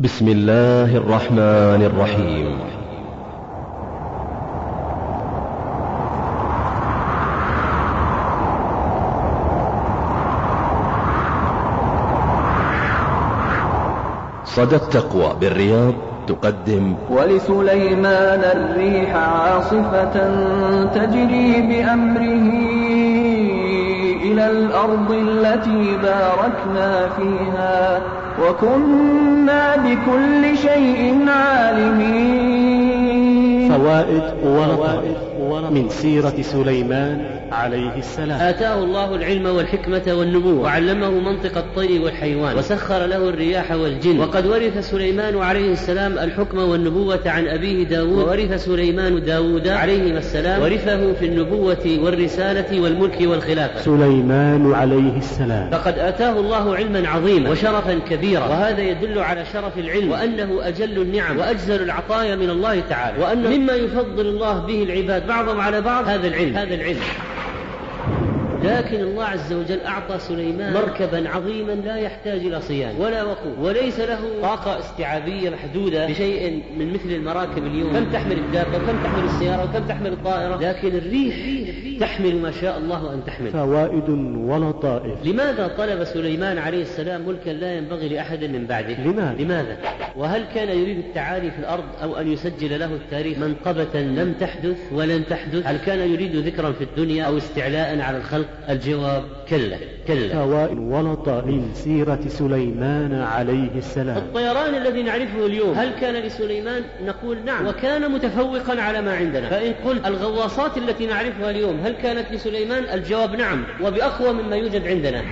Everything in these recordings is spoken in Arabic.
بسم الله الرحمن الرحيم. صدى التقوى بالرياض تقدم. ولسليمان الريح عاصفة تجري بأمره إلى الأرض التي باركنا فيها. وكنا بكل شيء عالمين. فوائد ولطائف من سيرة سليمان عليه السلام. آتاه الله العلم والحكمة والنبوة وعلمه منطق الطير والحيوان وسخر له الرياح والجن وقد ورث سليمان عليه السلام الحكم والنبوة عن أبيه داود وورث سليمان داود عليه السلام ورثه في النبوة والرسالة والملك والخلافة. سليمان عليه السلام. فقد آتاه الله علما عظيما وشرفا كبيرا وهذا يدل على شرف العلم وأنه أجل النعم وأجزل العطايا من الله تعالى. وأن مما يفضل الله به العباد بعضهم على بعض هذا العلم. هذا العلم. لكن الله عز وجل أعطى سليمان مركبا عظيما لا يحتاج إلى صيانة. ولا وقود. وليس له طاقة استيعابية محدودة بشيء من مثل المراكب اليوم. كم تحمل الدابة؟ وكم تحمل السيارة؟ وكم تحمل الطائرة؟ لكن الريح تحمل ما شاء الله أن تحمل. فوائد ولطائف لماذا طلب سليمان عليه السلام ملكا لا ينبغي لأحد من بعده؟ لماذا؟ لماذا؟ وهل كان يريد التعالي في الأرض أو أن يسجل له التاريخ منقبة لم تحدث ولن تحدث؟ هل كان يريد ذكرا في الدنيا أو استعلاء على الخلق؟ الجواب كلا كلا ولطائف من سيرة سليمان عليه السلام. الطيران الذي نعرفه اليوم. هل كان لسليمان؟ نقول نعم. وكان متفوقا على ما عندنا. فإن قلت الغواصات التي نعرفها اليوم هل كانت لسليمان؟ الجواب نعم. وبأقوى مما يوجد عندنا.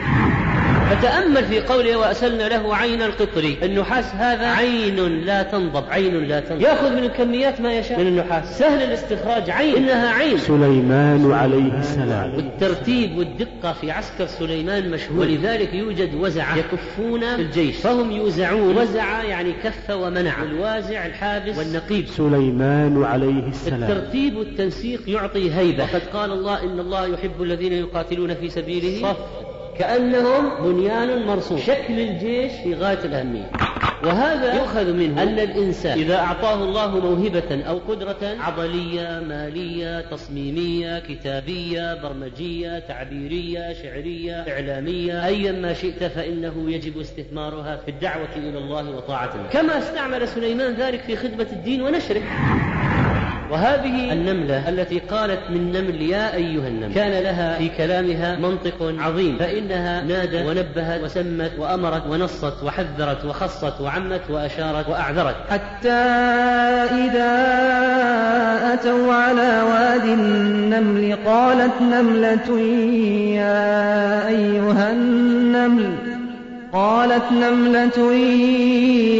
فتأمل في قوله وأسلنا له عين القطر. النحاس هذا عين لا تنضب. عين لا تنضب. يأخذ من الكميات ما يشاء. من النحاس. سهل الاستخراج عين. إنها عين. سليمان عليه السلام. والترتيب والدقة في عسكر سليمان مشهور. ولذلك يوجد وزعة يكفون في الجيش. فهم يوزعون. وزعة يعني كف ومنع. الوازع الحابس والنقيب. سليمان عليه السلام. الترتيب والتنسيق يعطي هيبة. وقد قال الله إن الله يحب الذين يقاتلون في سبيله. صف. كأنهم بنيان مرصوص. شكل الجيش في غاية الأهمية. وهذا يؤخذ منه أن الإنسان إذا أعطاه الله موهبة أو قدرة عضلية مالية تصميمية كتابية برمجية تعبيرية شعرية إعلامية. أيا ما شئت فإنه يجب استثمارها في الدعوة إلى الله وطاعة الله كما استعمل سليمان ذلك في خدمة الدين ونشره. وهذه النملة التي قالت من نمل يا أيها النمل كان لها في كلامها منطق عظيم فإنها نادت ونبهت وسمت وأمرت ونصت وحذرت وخصت وعمت وأشارت وأعذرت. حتى إذا أتوا على واد النمل قالت نملة يا أيها النمل قالت نملة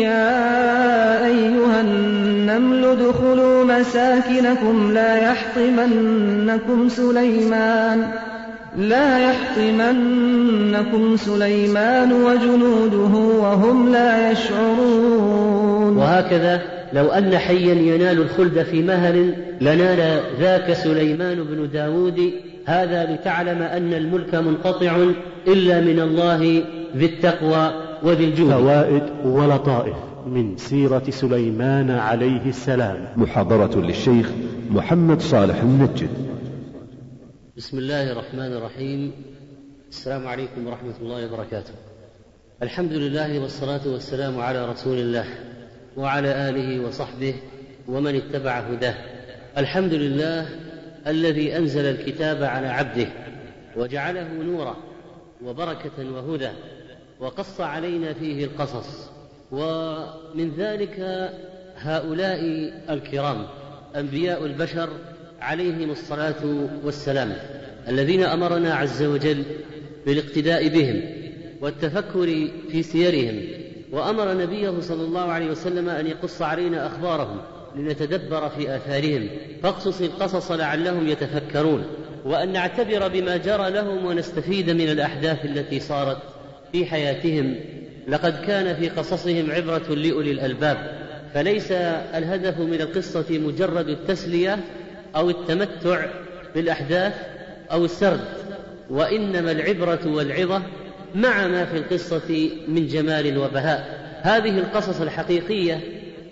يا أيها النمل ادخلوا مساكنكم لا يحطمنكم سليمان لا يحطمنكم سليمان وجنوده وهم لا يشعرون. وهكذا لو أن حيا ينال الخلد في مهل لنال ذاك سليمان بن داود هذا لتعلم أن الملك منقطع إلا من الله ذي التقوى وذي الجود. فوائد ولطائف من سيرة سليمان عليه السلام. محاضرة للشيخ محمد صالح المنجد بسم الله الرحمن الرحيم. السلام عليكم ورحمة الله وبركاته. الحمد لله والصلاة والسلام على رسول الله وعلى آله وصحبه ومن اتبع هداه. الحمد لله الذي أنزل الكتاب على عبده وجعله نورا وبركة وهدى. وقص علينا فيه القصص. ومن ذلك هؤلاء الكرام أنبياء البشر عليهم الصلاة والسلام الذين أمرنا عز وجل بالاقتداء بهم والتفكر في سيرهم. وأمر نبيه صلى الله عليه وسلم أن يقص علينا أخبارهم لنتدبر في آثارهم. فاقصص القصص لعلهم يتفكرون. وأن نعتبر بما جرى لهم ونستفيد من الأحداث التي صارت. في حياتهم لقد كان في قصصهم عبرة لأولي الألباب فليس الهدف من القصة مجرد التسلية أو التمتع بالأحداث أو السرد وإنما العبرة والعظة مع ما في القصة من جمال وبهاء. هذه القصص الحقيقية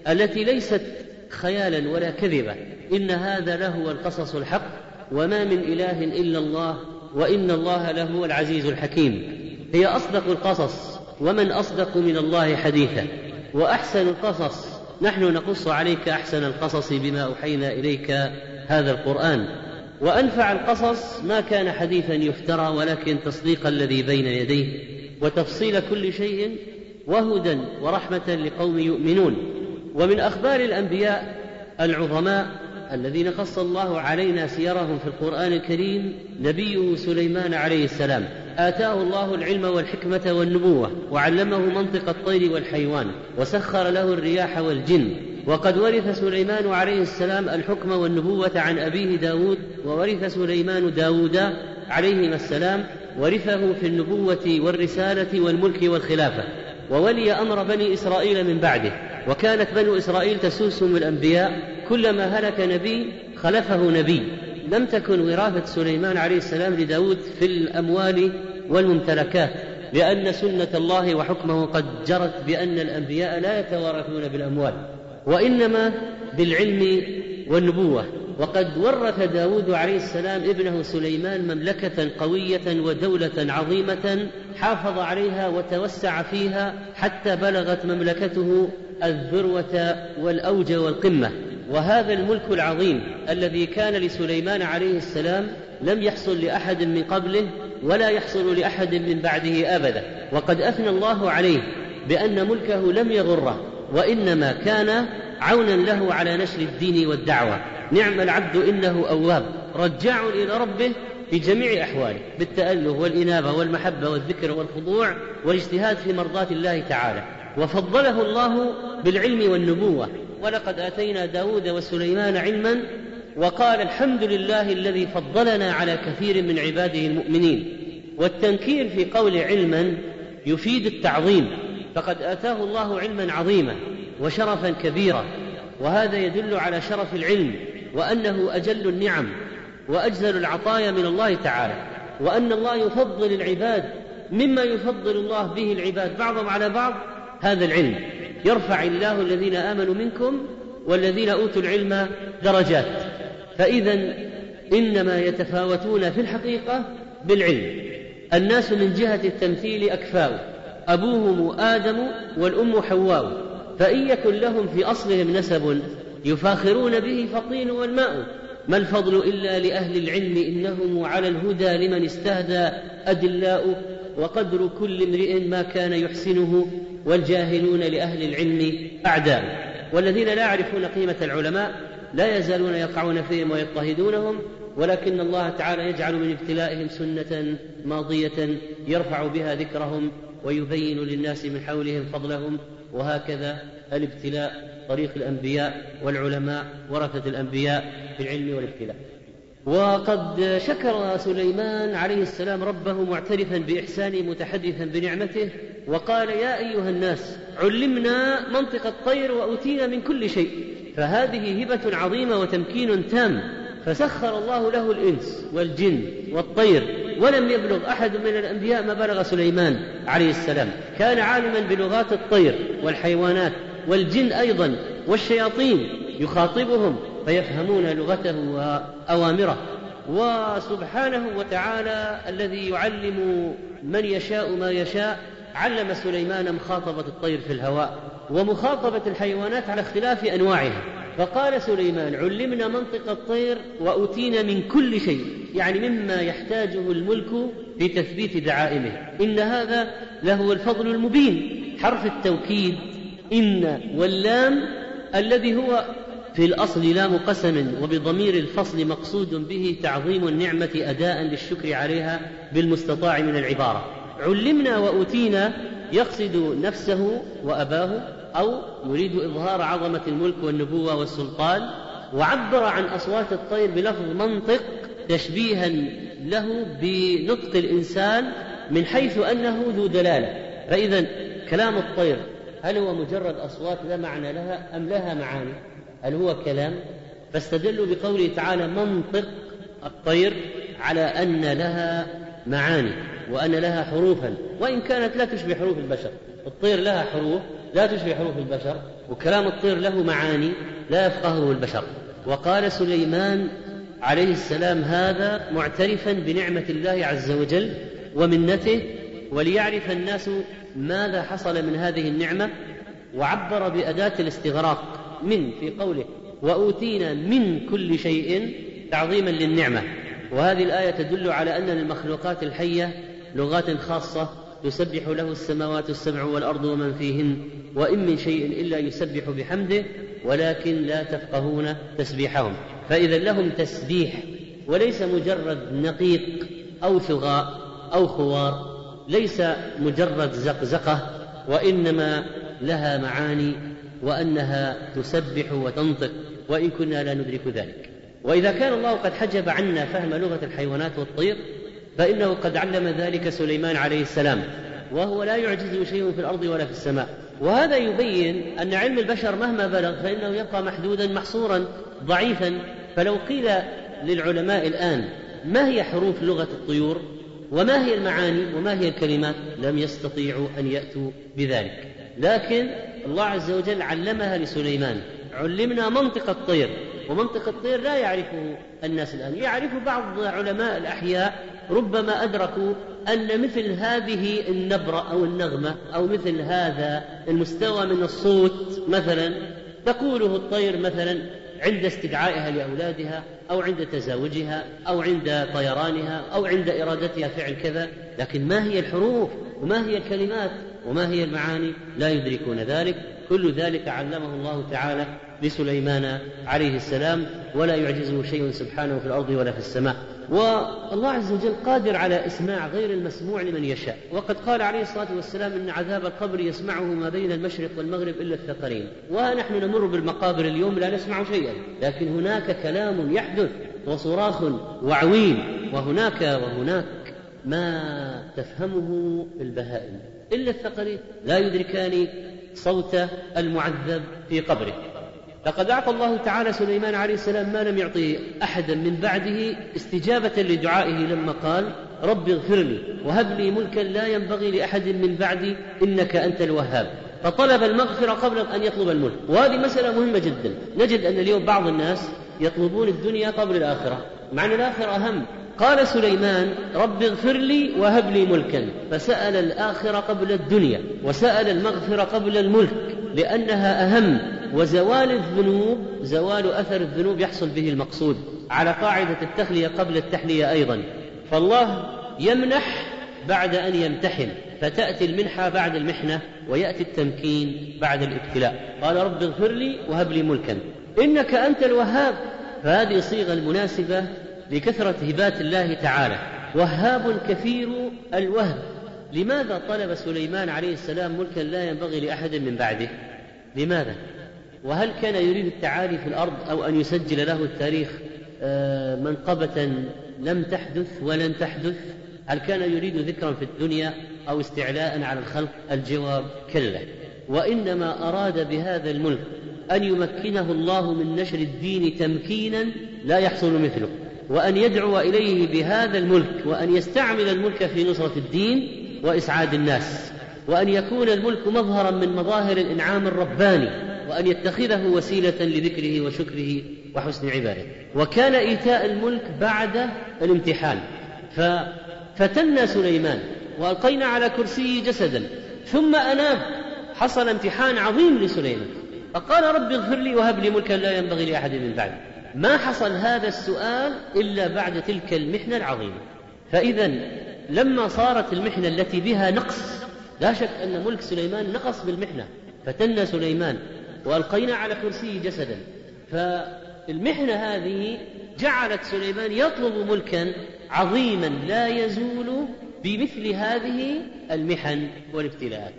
التي ليست خيالا ولا كذبة إن هذا لهو القصص الحق وما من إله إلا الله وإن الله لهو العزيز الحكيم. هي أصدق القصص ومن أصدق من الله حديثا وأحسن القصص نحن نقص عليك أحسن القصص بما أوحينا إليك هذا القرآن. وأنفع القصص ما كان حديثا يفترى ولكن تصديق الذي بين يديه وتفصيل كل شيء وهدى ورحمة لقوم يؤمنون. ومن أخبار الأنبياء العظماء الذين قص الله علينا سيرهم في القرآن الكريم نبيه سليمان عليه السلام. آتاه الله العلم والحكمة والنبوة وعلمه منطق الطير والحيوان وسخر له الرياح والجن. وقد ورث سليمان عليه السلام الحكم والنبوة عن أبيه داود وورث سليمان داود عليهما السلام ورثه في النبوة والرسالة والملك والخلافة. وولي أمر بني إسرائيل من بعده. وكانت بنو إسرائيل تسوسهم الأنبياء. كلما هلك نبي خلفه نبي. لم تكن وراثة سليمان عليه السلام لداود في الأموال والممتلكات لأن سنة الله وحكمه قد جرت بأن الأنبياء لا يتوارثون بالأموال وإنما بالعلم والنبوة. وقد ورث داود عليه السلام ابنه سليمان مملكة قوية ودولة عظيمة حافظ عليها وتوسع فيها حتى بلغت مملكته الذروة والأوج والقمة. وهذا الملك العظيم الذي كان لسليمان عليه السلام لم يحصل لأحد من قبله ولا يحصل لأحد من بعده أبدا. وقد أثنى الله عليه بأن ملكه لم يغره وإنما كان عونا له على نشر الدين والدعوة. نعم العبد إنه أواب رجاع إلى ربه في جميع أحواله بالتأله والإنابة والمحبة والذكر والخضوع والاجتهاد في مرضاة الله تعالى. وفضله الله بالعلم والنبوة ولقد آتينا داود وسليمان علما وقال الحمد لله الذي فضلنا على كثير من عباده المؤمنين والتنكير في قول علما يفيد التعظيم فقد آتاه الله علما عظيما وشرفا كبيرا وهذا يدل على شرف العلم وأنه أجل النعم وأجزل العطايا من الله تعالى وأن الله يفضل العباد مما يفضل الله به العباد بعضهم على بعض هذا العلم يرفع الله الذين آمنوا منكم والذين أوتوا العلم درجات. فإذا إنما يتفاوتون في الحقيقة بالعلم. الناس من جهة التمثيل أكفاء. أبوهم آدم والأم حواء. فإن يكن لهم في أصلهم نسب يفاخرون به فالطين والماء. ما الفضل إلا لأهل العلم إنهم على الهدى لمن استهدى أدلاء وقدر كل امرئ ما كان يحسنه والجاهلون لأهل العلم أعداء. والذين لا يعرفون قيمة العلماء لا يزالون يقعون فيهم ويضطهدونهم ولكن الله تعالى يجعل من ابتلائهم سنة ماضية يرفع بها ذكرهم ويبين للناس من حولهم فضلهم. وهكذا الابتلاء طريق الأنبياء والعلماء ورثة الأنبياء في العلم والابتلاء. وقد شكر سليمان عليه السلام ربه معترفا بإحسانه متحدثا بنعمته وقال يا أيها الناس علمنا منطق الطير وأوتينا من كل شيء فهذه هبة عظيمة وتمكين تام فسخر الله له الإنس والجن والطير ولم يبلغ أحد من الأنبياء ما بلغ سليمان عليه السلام. كان عالما بلغات الطير والحيوانات والجن أيضا والشياطين يخاطبهم فيفهمون لغته وأوامره. وسبحانه وتعالى الذي يعلم من يشاء ما يشاء علم سليمان مخاطبة الطير في الهواء ومخاطبة الحيوانات على اختلاف أنواعها. فقال سليمان علمنا منطق الطير وأوتينا من كل شيء يعني مما يحتاجه الملك في تثبيت دعائمه. إن هذا لهو الفضل المبين. حرف التوكيد إن واللام الذي هو في الأصل لام قسم وبضمير الفصل مقصود به تعظيم النعمة أداء للشكر عليها بالمستطاع من العبارة. علمنا وأوتينا يقصد نفسه وأباه أو يريد إظهار عظمة الملك والنبوة والسلطان وعبر عن أصوات الطير بلفظ منطق تشبيها له بنطق الإنسان من حيث أنه ذو دلالة. فإذا كلام الطير هل هو مجرد أصوات لا معنى لها أم لها معاني؟ هل هو كلام؟ فاستدلوا بقوله تعالى منطق الطير على أن لها معاني وأن لها حروفا وإن كانت لا تشبه حروف البشر. الطير لها حروف لا تشبه حروف البشر وكلام الطير له معاني لا يفقهه البشر. وقال سليمان عليه السلام هذا معترفا بنعمة الله عز وجل ومنته وليعرف الناس ماذا حصل من هذه النعمة وعبر بأداة الاستغراق. من في قوله وأوتينا من كل شيء تعظيما للنعمة. وهذه الآية تدل على أن للمخلوقات الحية لغات خاصة يسبح له السماوات السبع والأرض ومن فيهن وإن من شيء إلا يسبح بحمده ولكن لا تفقهون تسبيحهم. فإذا لهم تسبيح وليس مجرد نقيق أو ثغاء أو خوار ليس مجرد زقزقة وإنما لها معاني وأنها تسبح وتنطق وإن كنا لا ندرك ذلك. وإذا كان الله قد حجب عنا فهم لغة الحيوانات والطير فإنه قد علم ذلك سليمان عليه السلام وهو لا يعجزه شيء في الأرض ولا في السماء. وهذا يبين أن علم البشر مهما بلغ فإنه يبقى محدودا محصورا ضعيفا. فلو قيل للعلماء الآن ما هي حروف لغة الطيور وما هي المعاني وما هي الكلمات لم يستطيعوا أن يأتوا بذلك. لكن الله عز وجل علمها لسليمان. علمنا منطق الطير ومنطق الطير لا يعرفه الناس الآن. يعرف بعض علماء الأحياء ربما أدركوا أن مثل هذه النبرة أو النغمة أو مثل هذا المستوى من الصوت مثلا تقوله الطير مثلا عند استدعائها لأولادها أو عند تزاوجها أو عند طيرانها أو عند إرادتها فعل كذا لكن ما هي الحروف وما هي الكلمات؟ وما هي المعاني؟ لا يدركون ذلك. كل ذلك علمه الله تعالى لسليمان عليه السلام ولا يعجزه شيء سبحانه في الأرض ولا في السماء. والله عز وجل قادر على إسماع غير المسموع لمن يشاء. وقد قال عليه الصلاة والسلام إن عذاب القبر يسمعه ما بين المشرق والمغرب إلا الثقلين. ونحن نمر بالمقابر اليوم لا نسمع شيئا. لكن هناك كلام يحدث وصراخ وعويل وهناك وهناك ما تفهمه البهائم. إلا الثقلين لا يدركان صوت المعذب في قبره. لقد أعطى الله تعالى سليمان عليه السلام ما لم يعطي أحدا من بعده استجابة لدعائه لما قال رب اغفر لي وهب لي ملكا لا ينبغي لأحد من بعدي إنك أنت الوهاب. فطلب المغفرة قبل أن يطلب الملك. وهذه مسألة مهمة جدا. نجد أن اليوم بعض الناس يطلبون الدنيا قبل الآخرة. مع أن الآخرة أهم. قال سليمان رب اغفر لي وهب لي ملكا. فسأل الآخرة قبل الدنيا وسأل المغفرة قبل الملك لأنها أهم. وزوال الذنوب زوال أثر الذنوب يحصل به المقصود. على قاعدة التخلية قبل التحلية أيضا. فالله يمنح بعد أن يمتحن فتأتي المنحة بعد المحنة ويأتي التمكين بعد الابتلاء. قال رب اغفر لي وهب لي ملكا. إنك أنت الوهاب. فهذه الصيغة المناسبة لكثرة هبات الله تعالى. وهاب كثير الوهب. لماذا طلب سليمان عليه السلام ملكا لا ينبغي لأحد من بعده؟ لماذا؟ وهل كان يريد التعالي في الأرض أو أن يسجل له التاريخ؟ آه، منقبة لم تحدث ولن تحدث. هل كان يريد ذكرا في الدنيا أو استعلاء على الخلق؟ الجواب كلا. وإنما أراد بهذا الملك أن يمكنه الله من نشر الدين تمكينا لا يحصل مثله. وأن يدعو إليه بهذا الملك وأن يستعمل الملك في نصرة الدين وإسعاد الناس وأن يكون الملك مظهرا من مظاهر الإنعام الرباني وأن يتخذه وسيلة لذكره وشكره وحسن عباده. وكان إيتاء الملك بعد الامتحان. ففتنا سليمان وألقينا على كرسيه جسدا. ثم أناب حصل امتحان عظيم لسليمان. فقال رب اغفر لي وهب لي ملكا لا ينبغي لأحد من بعدي. ما حصل هذا السؤال إلا بعد تلك المحنة العظيمة. فإذا لما صارت المحنة التي بها نقص لا شك أن ملك سليمان نقص بالمحنة. فتنى سليمان وألقينا على كرسيه جسدا. فالمحنة هذه جعلت سليمان يطلب ملكا عظيما لا يزول بمثل هذه المحن والابتلاءات.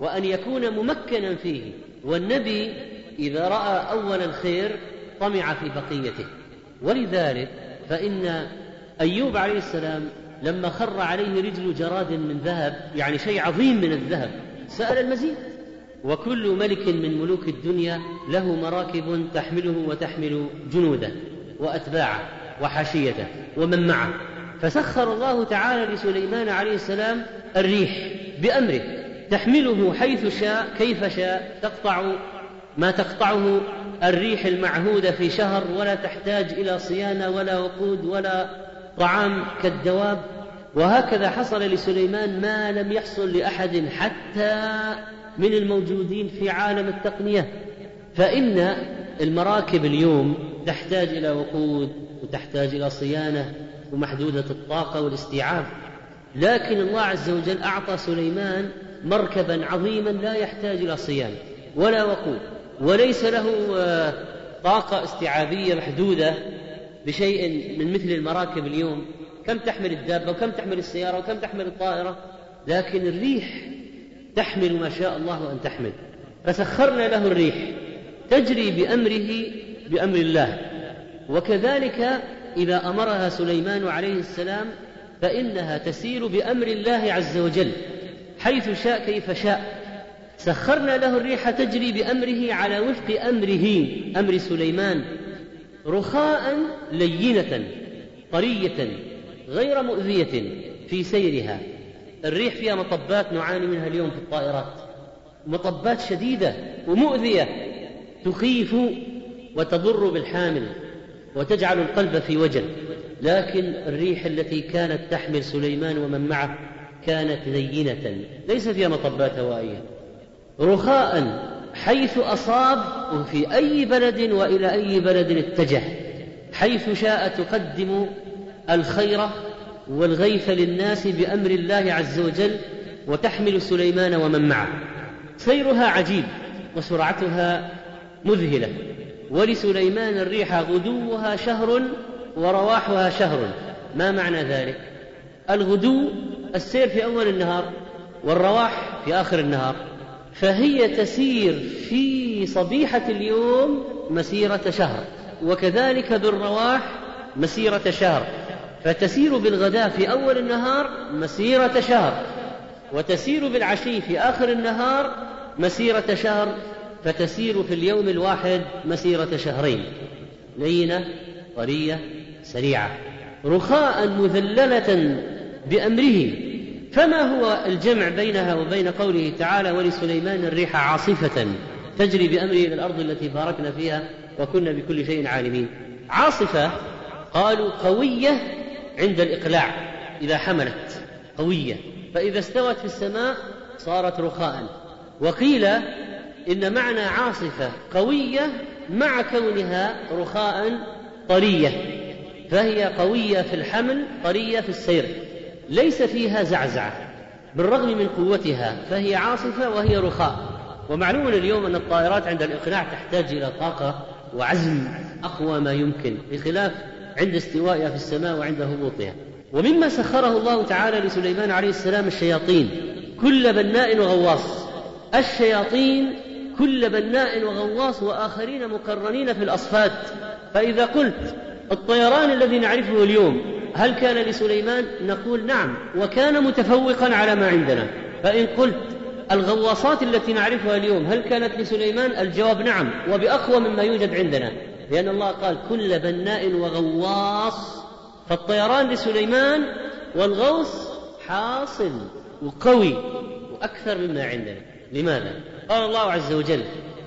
وأن يكون ممكنا فيه. والنبي إذا رأى أول الخير طمع في بقيته. ولذلك فإن أيوب عليه السلام لما خر عليه رجل جراد من ذهب يعني شيء عظيم من الذهب سأل المزيد وكل ملك من ملوك الدنيا له مراكب تحمله وتحمل جنوده وأتباعه وحاشيته ومن معه. فسخر الله تعالى لسليمان عليه السلام الريح بأمره تحمله حيث شاء كيف شاء تقطع ما تقطعه الريح المعهودة في شهر ولا تحتاج إلى صيانة ولا وقود ولا طعام كالدواب. وهكذا حصل لسليمان ما لم يحصل لأحد حتى من الموجودين في عالم التقنية. فإن المراكب اليوم تحتاج إلى وقود وتحتاج إلى صيانة ومحدودة الطاقة والاستيعاب. لكن الله عز وجل أعطى سليمان مركبا عظيما لا يحتاج إلى صيانة ولا وقود. وليس له آه، طاقة استيعابية محدودة بشيء من مثل المراكب اليوم. كم تحمل الدابة وكم تحمل السيارة وكم تحمل الطائرة؟ لكن الريح تحمل ما شاء الله أن تحمل. فسخرنا له الريح تجري بأمره بأمر الله. وكذلك إذا أمرها سليمان عليه السلام فإنها تسير بأمر الله عز وجل حيث شاء كيف شاء. سخرنا له الريح تجري بأمره على وفق أمره أمر سليمان رخاء لينة طرية غير مؤذية في سيرها. الريح فيها مطبات نعاني منها اليوم في الطائرات. مطبات شديدة ومؤذية تخيف وتضر بالحامل وتجعل القلب في وجل. لكن الريح التي كانت تحمل سليمان ومن معه كانت لينة ليس فيها مطبات هوائية. رخاء حيث أصاب وفي أي بلد وإلى أي بلد اتجه حيث شاء تقدم الخير والغيث للناس بأمر الله عز وجل وتحمل سليمان ومن معه. سيرها عجيب وسرعتها مذهلة ولسليمان الريح غدوها شهر ورواحها شهر. ما معنى ذلك؟ الغدو السير في أول النهار والرواح في آخر النهار. فهي تسير في صبيحة اليوم مسيرة شهر وكذلك بالرواح مسيرة شهر فتسير بالغداء في أول النهار مسيرة شهر وتسير بالعشي في آخر النهار مسيرة شهر فتسير في اليوم الواحد مسيرة شهرين لينة طرية سريعة رخاء مذللة بأمره. فما هو الجمع بينها وبين قوله تعالى ولسليمان الريح عاصفة تجري بأمره إلى الأرض التي باركنا فيها وكنا بكل شيء عالمين. عاصفة قالوا قوية عند الإقلاع إذا حملت قوية. فإذا استوت في السماء صارت رخاء. وقيل إن معنى عاصفة قوية مع كونها رخاء طرية فهي قوية في الحمل طرية في السير. ليس فيها زعزعة بالرغم من قوتها فهي عاصفة وهي رخاء. ومعلوم اليوم أن الطائرات عند الإقلاع تحتاج إلى طاقة وعزم أقوى ما يمكن بخلاف عند استوائها في السماء وعند هبوطها. ومما سخره الله تعالى لسليمان عليه السلام الشياطين كل بناء وغواص. الشياطين كل بناء وغواص وآخرين مقرنين في الأصفاد. فإذا قلت الطيران الذي نعرفه اليوم هل كان لسليمان؟ نقول نعم. وكان متفوقا على ما عندنا. فإن قلت الغواصات التي نعرفها اليوم هل كانت لسليمان؟ الجواب نعم وبأقوى مما يوجد عندنا. لأن الله قال كل بناء وغواص فالطيران لسليمان والغوص حاصل وقوي وأكثر مما عندنا. لماذا؟ قال الله عز وجل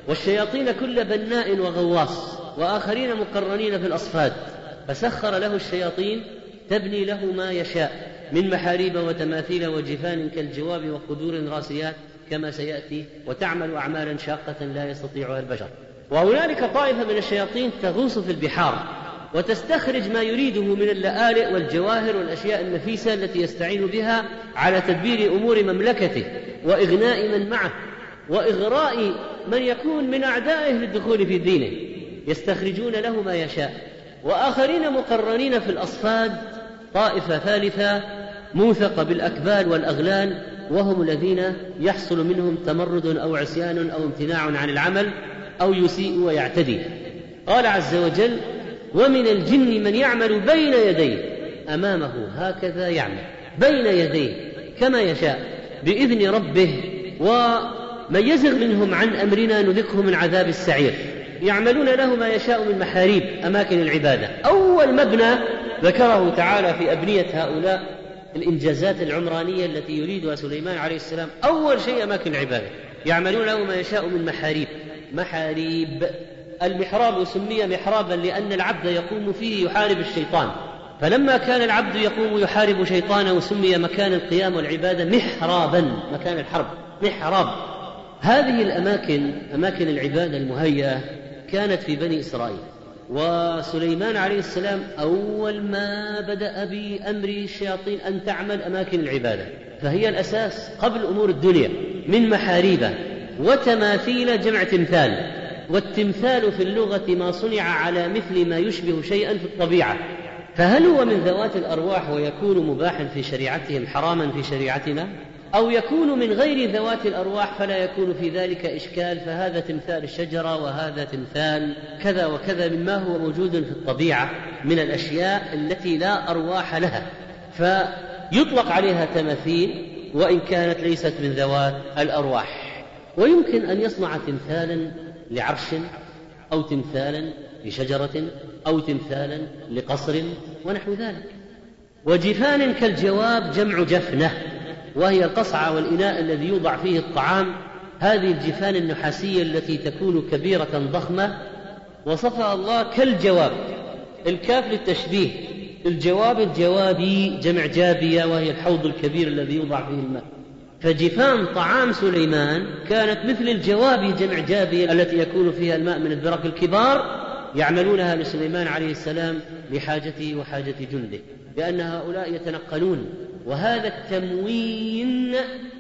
والشياطين كل بناء وغواص وآخرين مقرنين في الأصفاد. فسخر له الشياطين تبني له ما يشاء من محاريب وتماثيل وجفان كالجواب وقدور راسيات كما سيأتي وتعمل أعمالا شاقة لا يستطيعها البشر. وهنالك طائفة من الشياطين تغوص في البحار وتستخرج ما يريده من اللآلئ والجواهر والأشياء النفيسة التي يستعين بها على تدبير أمور مملكته وإغناء من معه وإغراء من يكون من أعدائه للدخول في دينه. يستخرجون له ما يشاء. وآخرين مقرنين في الأصفاد طائفة ثالثة موثقة بالأكبال والأغلال وهم الذين يحصل منهم تمرد أو عصيان أو امتناع عن العمل أو يسيء ويعتدي. قال عز وجل ومن الجن من يعمل بين يديه. أمامه هكذا يعمل بين يديه كما يشاء بإذن ربه ومن يزغ منهم عن أمرنا نذقه من عذاب السعير. يعملون له ما يشاء من محاريب أماكن العبادة. أول مبنى ذكره تعالى في أبنية هؤلاء الإنجازات العمرانية التي يريدها سليمان عليه السلام. أول شيء أماكن العبادة. يعملون له ما يشاء من محاريب. محاريب. المحراب سمي محرابا لأن العبد يقوم فيه يحارب الشيطان. فلما كان العبد يقوم يحارب شيطانه سمي مكان القيام والعبادة محرابا مكان الحرب. محراب. هذه الأماكن أماكن العبادة المهيئة كانت في بني إسرائيل. وسليمان عليه السلام أول ما بدأ بأمر الشياطين أن تعمل أماكن العبادة. فهي الأساس قبل أمور الدنيا من محاريب وتماثيل جمع تمثال. والتمثال في اللغة ما صنع على مثل ما يشبه شيئا في الطبيعة. فهل هو من ذوات الأرواح ويكون مباحا في شريعتهم حراما في شريعتنا؟ أو يكون من غير ذوات الأرواح فلا يكون في ذلك إشكال فهذا تمثال الشجرة وهذا تمثال كذا وكذا مما هو موجود في الطبيعة من الأشياء التي لا أرواح لها. فيطلق عليها تماثيل وإن كانت ليست من ذوات الأرواح. ويمكن أن يصنع تمثالا لعرش أو تمثالا لشجرة أو تمثالا لقصر ونحو ذلك. وجفان كالجواب جمع جفنة. وهي القصعة والإناء الذي يوضع فيه الطعام هذه الجفان النحاسية التي تكون كبيرة ضخمة وصفها الله كالجواب الكاف للتشبيه الجواب الجوابي جمع جابية وهي الحوض الكبير الذي يوضع فيه الماء. فجفان طعام سليمان كانت مثل الجواب جمع جابية التي يكون فيها الماء من البرق الكبار يعملونها لسليمان عليه السلام لحاجته وحاجة جنده لأن هؤلاء يتنقلون وهذا التموين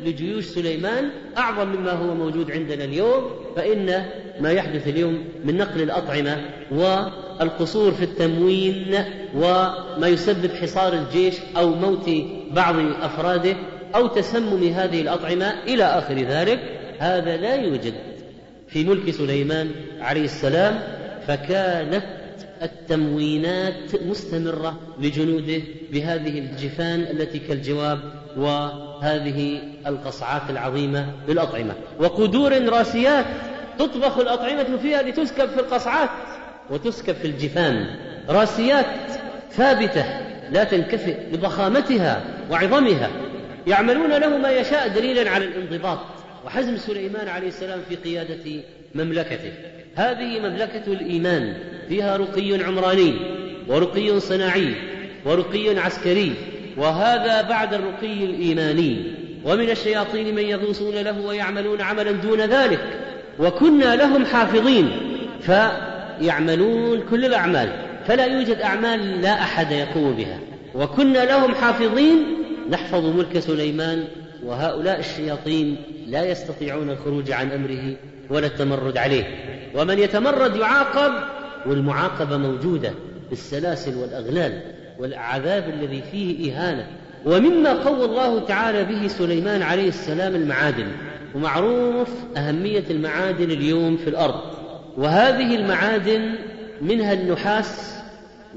لجيوش سليمان أعظم مما هو موجود عندنا اليوم فإن ما يحدث اليوم من نقل الأطعمة والقصور في التموين وما يسبب حصار الجيش أو موت بعض أفراده أو تسمم هذه الأطعمة إلى آخر ذلك هذا لا يوجد. في ملك سليمان عليه السلام فكانت التموينات مستمرة لجنوده بهذه الجفان التي كالجواب وهذه القصعات العظيمة للأطعمة. وقدور راسيات تطبخ الأطعمة فيها لتسكب في القصعات وتسكب في الجفان. راسيات ثابتة لا تنكفئ لضخامتها وعظمها. يعملون له ما يشاء دليلا على الانضباط. وحزم سليمان عليه السلام في قيادة مملكته. هذه مملكة الإيمان فيها رقي عمراني ورقي صناعي ورقي عسكري وهذا بعد الرقي الإيماني. ومن الشياطين من يغوصون له ويعملون عملا دون ذلك. وكنا لهم حافظين فيعملون كل الأعمال. فلا يوجد أعمال لا أحد يقوم بها. وكنا لهم حافظين نحفظ ملك سليمان وهؤلاء الشياطين لا يستطيعون الخروج عن أمره. ولا التمرد عليه. ومن يتمرد يعاقب والمعاقبة موجودة بالسلاسل والأغلال والعذاب الذي فيه إهانة. ومما قوى الله تعالى به سليمان عليه السلام المعادن. ومعروف أهمية المعادن اليوم في الأرض. وهذه المعادن منها النحاس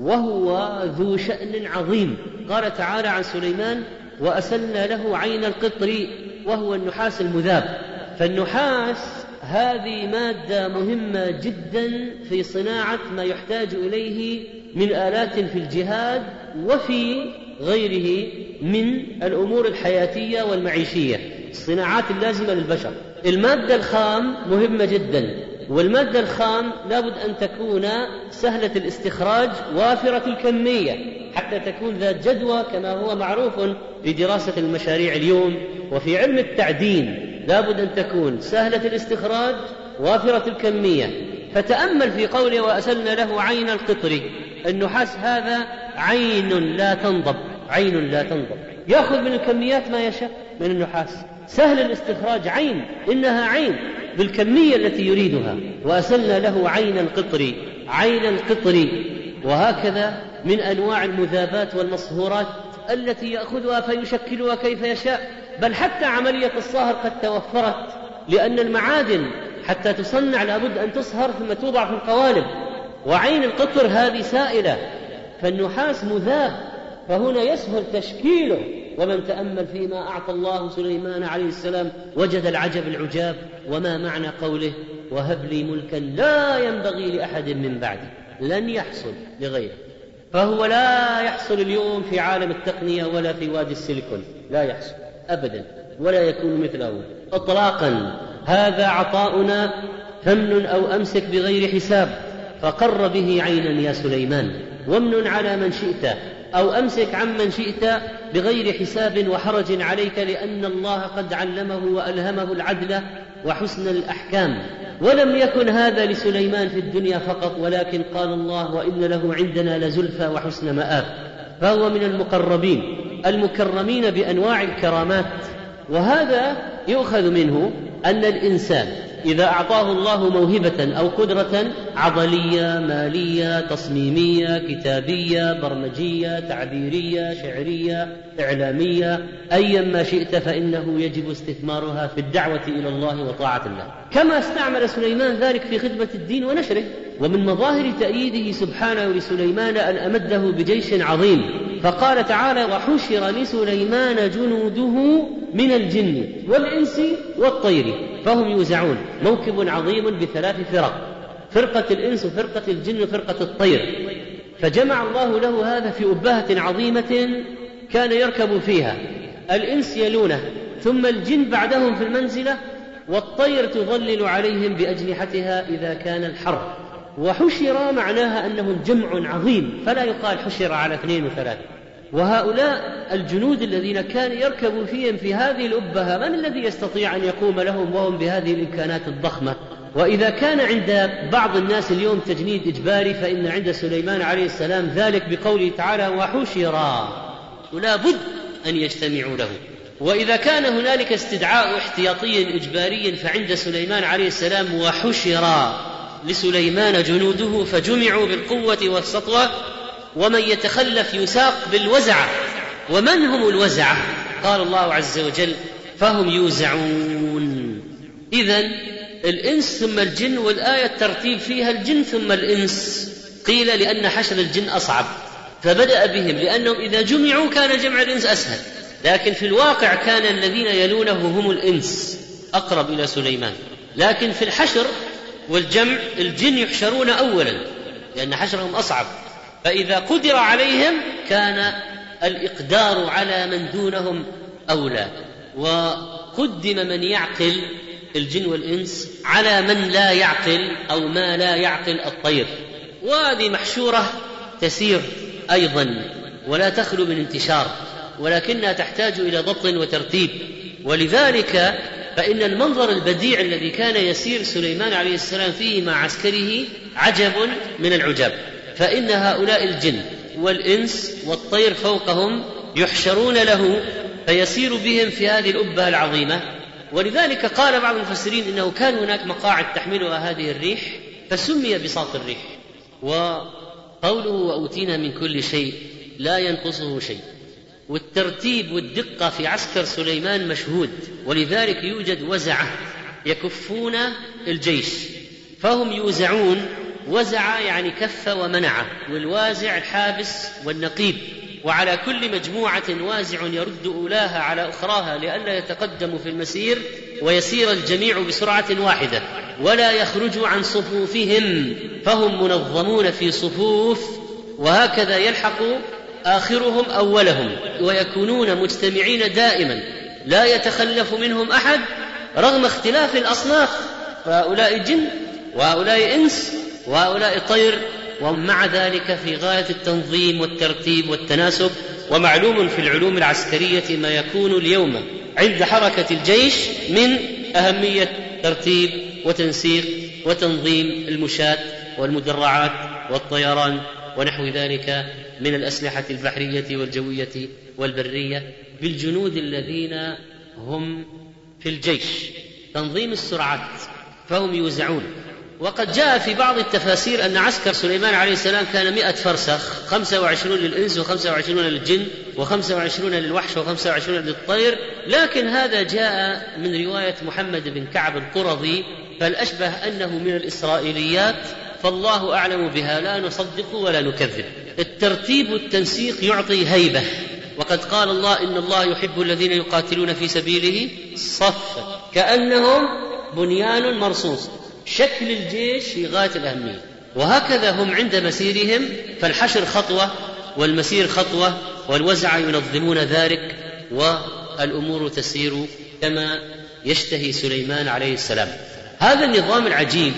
وهو ذو شأن عظيم. قال تعالى عن سليمان وأسلنا له عين القطر وهو النحاس المذاب. فالنحاس هذه مادة مهمة جدا في صناعة ما يحتاج إليه من آلات في الجهاد وفي غيره من الأمور الحياتية والمعيشية الصناعات اللازمة للبشر. المادة الخام مهمة جدا والمادة الخام لابد أن تكون سهلة الاستخراج وافرة الكمية حتى تكون ذات جدوى كما هو معروف في دراسة المشاريع اليوم وفي علم التعدين. لابد أن تكون سهلة الاستخراج وافرة الكمية. فتأمل في قوله وأسلنا له عين القطر. النحاس هذا عين لا تنضب عين لا تنضب. يأخذ من الكميات ما يشاء من النحاس. سهل الاستخراج عين إنها عين بالكمية التي يريدها. وأسلنا له عين القطر عين القطر. وهكذا من أنواع المذابات والمصهورات التي يأخذها فيشكلها كيف يشاء. بل حتى عملية الصهر قد توفرت لأن المعادن حتى تصنع لابد أن تصهر ثم توضع في القوالب وعين القطر هذه سائلة فالنحاس مذاب فهنا يسهل تشكيله ومن تأمل فيما أعطى الله سليمان عليه السلام وجد العجب العجاب وما معنى قوله وهب لي ملكا لا ينبغي لأحد من بعدي لن يحصل لغيره فهو لا يحصل اليوم في عالم التقنية ولا في وادي السيليكون لا يحصل. أبدا ولا يكون مثله. إطلاقا هذا عطاؤنا فمن أو أمسك بغير حساب فقر به عينا يا سليمان. وامن على من شئت أو أمسك عمن شئت بغير حساب وحرج عليك لأن الله قد علمه وألهمه العدل وحسن الأحكام. ولم يكن هذا لسليمان في الدنيا فقط ولكن قال الله وإن له عندنا لزلفى وحسن مآب. فهو من المقربين. المكرمين بأنواع الكرامات وهذا يؤخذ منه أن الإنسان إذا أعطاه الله موهبة أو قدرة عضلية مالية تصميمية كتابية برمجية تعبيرية شعرية إعلامية أيا ما شئت فإنه يجب استثمارها في الدعوة إلى الله وطاعة الله. كما استعمل سليمان ذلك في خدمة الدين ونشره ومن مظاهر تأييده سبحانه لسليمان أن أمده بجيش عظيم. فقال تعالى وحشر لسليمان جنوده من الجن والإنس والطير فهم يوزعون. موكب عظيم بثلاث فرق فرقة الإنس وفرقة الجن وفرقة الطير. فجمع الله له هذا في أبهة عظيمة كان يركب فيها. الإنس يلونه ثم الجن بعدهم في المنزلة والطير تظلل عليهم بأجنحتها إذا كان الحر وحشر معناها أنهم جمع عظيم فلا يقال حشر على اثنين وثلاثة. وهؤلاء الجنود الذين كان يركب فيهم في هذه الأبهة من الذي يستطيع أن يقوم لهم وهم بهذه الإمكانات الضخمة؟ وإذا كان عند بعض الناس اليوم تجنيد إجباري فإن عند سليمان عليه السلام ذلك بقوله تعالى وحشرا ولا بد أن يجتمعوا له. وإذا كان هنالك استدعاء احتياطي إجباري فعند سليمان عليه السلام وحشرا لسليمان جنوده فجمعوا بالقوة والسطوة ومن يتخلف يساق بالوزعة ومن هم الوزعة؟ قال الله عز وجل فهم يوزعون. إذا الإنس ثم الجن والآية الترتيب فيها الجن ثم الإنس. قيل لأن حشر الجن أصعب فبدأ بهم لأنهم إذا جمعوا كان جمع الإنس أسهل لكن في الواقع كان الذين يلونه هم الإنس أقرب إلى سليمان. لكن في الحشر والجمع الجن يحشرون أولا لأن حشرهم أصعب. فإذا قدر عليهم كان الإقدار على من دونهم أولى. وقدم من يعقل الجن والإنس على من لا يعقل أو ما لا يعقل الطير. وهذه محشورة تسير أيضا ولا تخلو من انتشار ولكنها تحتاج إلى ضبط وترتيب. ولذلك فإن المنظر البديع الذي كان يسير سليمان عليه السلام فيه مع عسكره عجب من العجاب. فإن هؤلاء الجن والإنس والطير فوقهم يحشرون له فيسير بهم في هذه الأبة العظيمة. ولذلك قال بعض المفسرين إنه كان هناك مقاعد تحملها هذه الريح فسمي بساط الريح. وقوله وأوتينا من كل شيء لا ينقصه شيء. والترتيب والدقة في عسكر سليمان مشهود ولذلك يوجد وزعة يكفون الجيش. فهم يوزعون وزع يعني كف ومنع والوازع الحابس والنقيب. وعلى كل مجموعة وازع يرد أولاها على أخراها لئلا يتقدموا في المسير ويسير الجميع بسرعة واحدة ولا يخرجوا عن صفوفهم. فهم منظمون في صفوف وهكذا يلحق آخرهم أولهم ويكونون مجتمعين دائما لا يتخلف منهم أحد رغم اختلاف الأصناف فهؤلاء جن وهؤلاء إنس وهؤلاء طير ومع ذلك في غاية التنظيم والترتيب والتناسب ومعلوم في العلوم العسكرية ما يكون اليوم عند حركة الجيش من أهمية ترتيب وتنسيق وتنظيم المشاة والمدرعات والطيران ونحو ذلك. من الأسلحة البحرية والجوية والبرية بالجنود الذين هم في الجيش. تنظيم السرعات فهم يوزعون. وقد جاء في بعض التفاسير أن عسكر سليمان عليه السلام كان مئة فرسخ خمسة وعشرون للإنس وخمسة وعشرون للجن وخمسة وعشرون للوحش وخمسة وعشرون للطير. لكن هذا جاء من رواية محمد بن كعب القرظي فالأشبه أنه من الإسرائيليات. فالله أعلم بها لا نصدق ولا نكذب. الترتيب والتنسيق يعطي هيبة. وقد قال الله إن الله يحب الذين يقاتلون في سبيله صفا. كأنهم بنيان مرصوص. شكل الجيش في غاية الأهمية. وهكذا هم عند مسيرهم. فالحشر خطوة والمسير خطوة والوزع ينظمون ذلك والأمور تسير كما يشتهي سليمان عليه السلام. هذا النظام العجيب.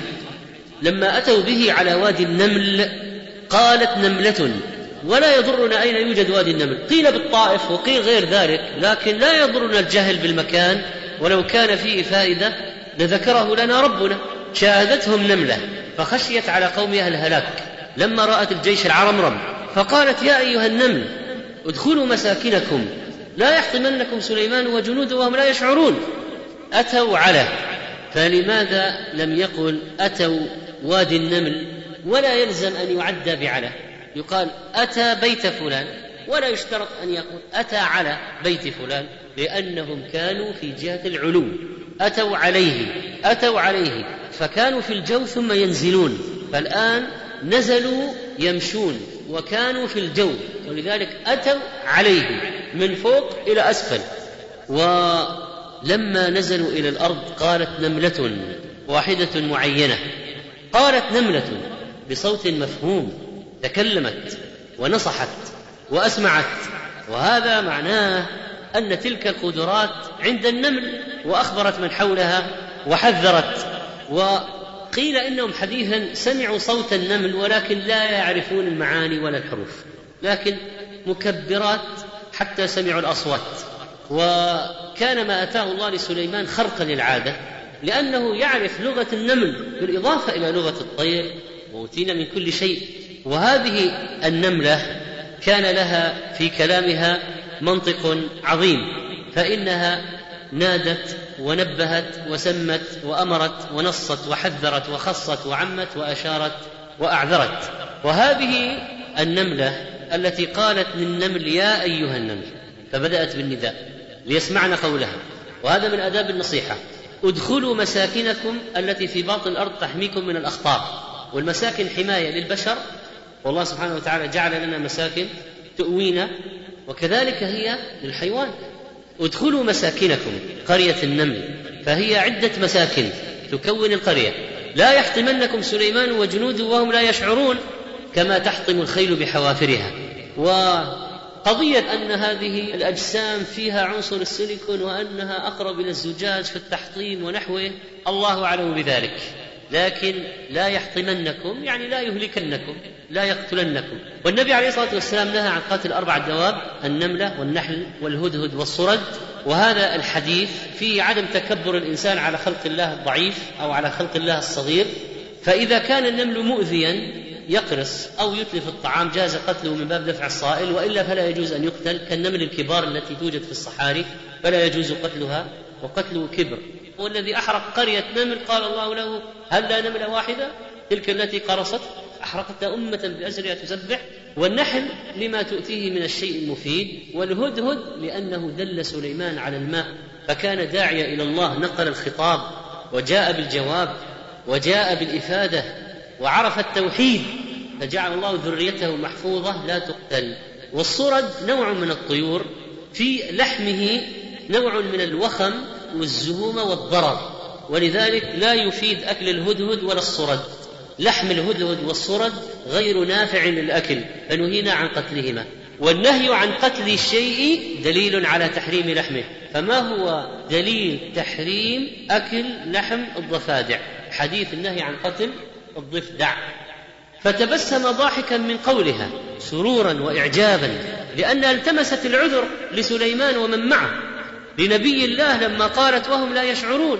لما أتوا به على وادي النمل قالت نملة ولا يضرنا أين يوجد وادي النمل. قيل بالطائف وقيل غير ذلك لكن لا يضرنا الجهل بالمكان. ولو كان فيه فائدة لذكره لنا ربنا. شاهدتهم نملة فخشيت على قومها الهلاك لما رأت الجيش العرمرم فقالت يا أيها النمل ادخلوا مساكنكم. لا يحطمنكم سليمان وجنوده وهم لا يشعرون. أتوا على فلماذا لم يقل أتوا وادي النمل؟ ولا يلزم أن يعدى بعلى. يقال أتى بيت فلان ولا يشترط أن يقول أتى على بيت فلان لأنهم كانوا في جهة العلو. أتوا عليه أتوا عليه. فكانوا في الجو ثم ينزلون. فالآن نزلوا يمشون وكانوا في الجو. ولذلك أتوا عليه من فوق إلى أسفل. ولما نزلوا إلى الأرض قالت نملة واحدة معينة. قالت نملة بصوت مفهوم تكلمت ونصحت وأسمعت. وهذا معناه أن تلك القدرات عند النمل وأخبرت من حولها وحذرت. وقيل إنهم حديثا سمعوا صوت النمل ولكن لا يعرفون المعاني ولا الحروف. لكن مكبرات حتى سمعوا الأصوات. وكان ما أتاه الله لسليمان خرقا للعادة لأنه يعرف لغة النمل بالإضافة إلى لغة الطير. وأوتينا من كل شيء. وهذه النملة كان لها في كلامها منطق عظيم فإنها نادت ونبهت وسمت وأمرت ونصت وحذرت وخصت وعمت وأشارت وأعذرت. وهذه النملة التي قالت للنمل يا أيها النمل فبدأت بالنداء ليسمعن قولها. وهذا من آداب النصيحة ادخلوا مساكنكم التي في باطن الأرض تحميكم من الأخطار. والمساكن حماية للبشر والله سبحانه وتعالى جعل لنا مساكن تؤوينا وكذلك هي للحيوان. ادخلوا مساكنكم قرية النمل فهي عدة مساكن تكون القرية. لا يحطمنكم سليمان وجنوده وهم لا يشعرون كما تحطم الخيل بحوافرها. وقضية أن هذه الأجسام فيها عنصر السيليكون وأنها أقرب إلى الزجاج في التحطيم ونحوه الله أعلم بذلك. لكن لا يحطمنكم يعني لا يهلكنكم لا يقتلنكم. والنبي عليه الصلاة والسلام نهى عن قتل أربع دواب النملة والنحل والهدهد والصرد. وهذا الحديث فيه عدم تكبر الإنسان على خلق الله الضعيف أو على خلق الله الصغير. فإذا كان النمل مؤذيا يقرص أو يتلف الطعام جاز قتله من باب دفع الصائل وإلا فلا يجوز أن يقتل كالنمل الكبار التي توجد في الصحاري فلا يجوز قتلها وقتله كبر. والذي أحرق قرية نمل قال الله له هل لا نملة واحدة؟ تلك التي قرصت أحرقت أمة بأسرها تسبح والنحل لما تؤتيه من الشيء المفيد والهدهد لأنه دل سليمان على الماء فكان داعية إلى الله نقل الخطاب وجاء بالجواب وجاء بالإفادة وعرف التوحيد فجعل الله ذريته محفوظة لا تقتل. والصرد نوع من الطيور في لحمه نوع من الوخم والزهومة والضرر. ولذلك لا يفيد أكل الهدهد ولا الصرد. لحم الهدهد والصرد غير نافع للأكل فنهينا عن قتلهما. والنهي عن قتل الشيء دليل على تحريم لحمه. فما هو دليل تحريم أكل لحم الضفادع؟ حديث النهي عن قتل الضفدع. فتبسم ضاحكا من قولها سرورا وإعجابا لانها التمست العذر لسليمان ومن معه. لنبي الله لما قالت وهم لا يشعرون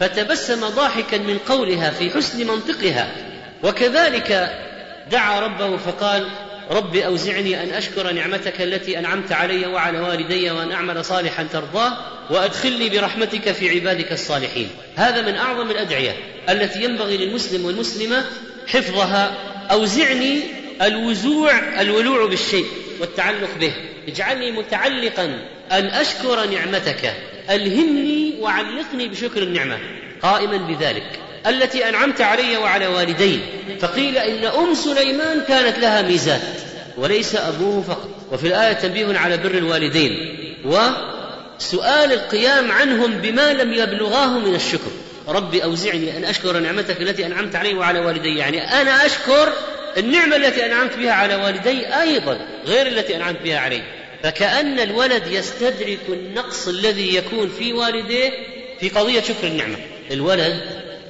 فتبسم ضاحكا من قولها في حسن منطقها. وكذلك دعا ربه فقال رب أوزعني أن أشكر نعمتك التي أنعمت علي وعلى والدي وأن أعمل صالحا ترضاه وأدخلني برحمتك في عبادك الصالحين. هذا من أعظم الأدعية التي ينبغي للمسلم والمسلمة حفظها. أوزعني الوزوع الولوع بالشيء. والتعلق به. اجعلني متعلقا أن أشكر نعمتك. ألهمني وعلقني بشكر النعمة. قائما بذلك. التي أنعمت علي وعلى والدي. فقيل إن أم سليمان كانت لها ميزات. وليس أبوه فقط. وفي الآية تنبيه على بر الوالدين. وسؤال القيام عنهم بما لم يبلغاه من الشكر. ربي أوزعني أن أشكر نعمتك التي أنعمت علي وعلى والدي. يعني أنا أشكر النعمة التي أنعمت بها على والدي أيضا غير التي أنعمت بها علي. فكأن الولد يستدرك النقص الذي يكون في والديه في قضية شكر النعمة. الولد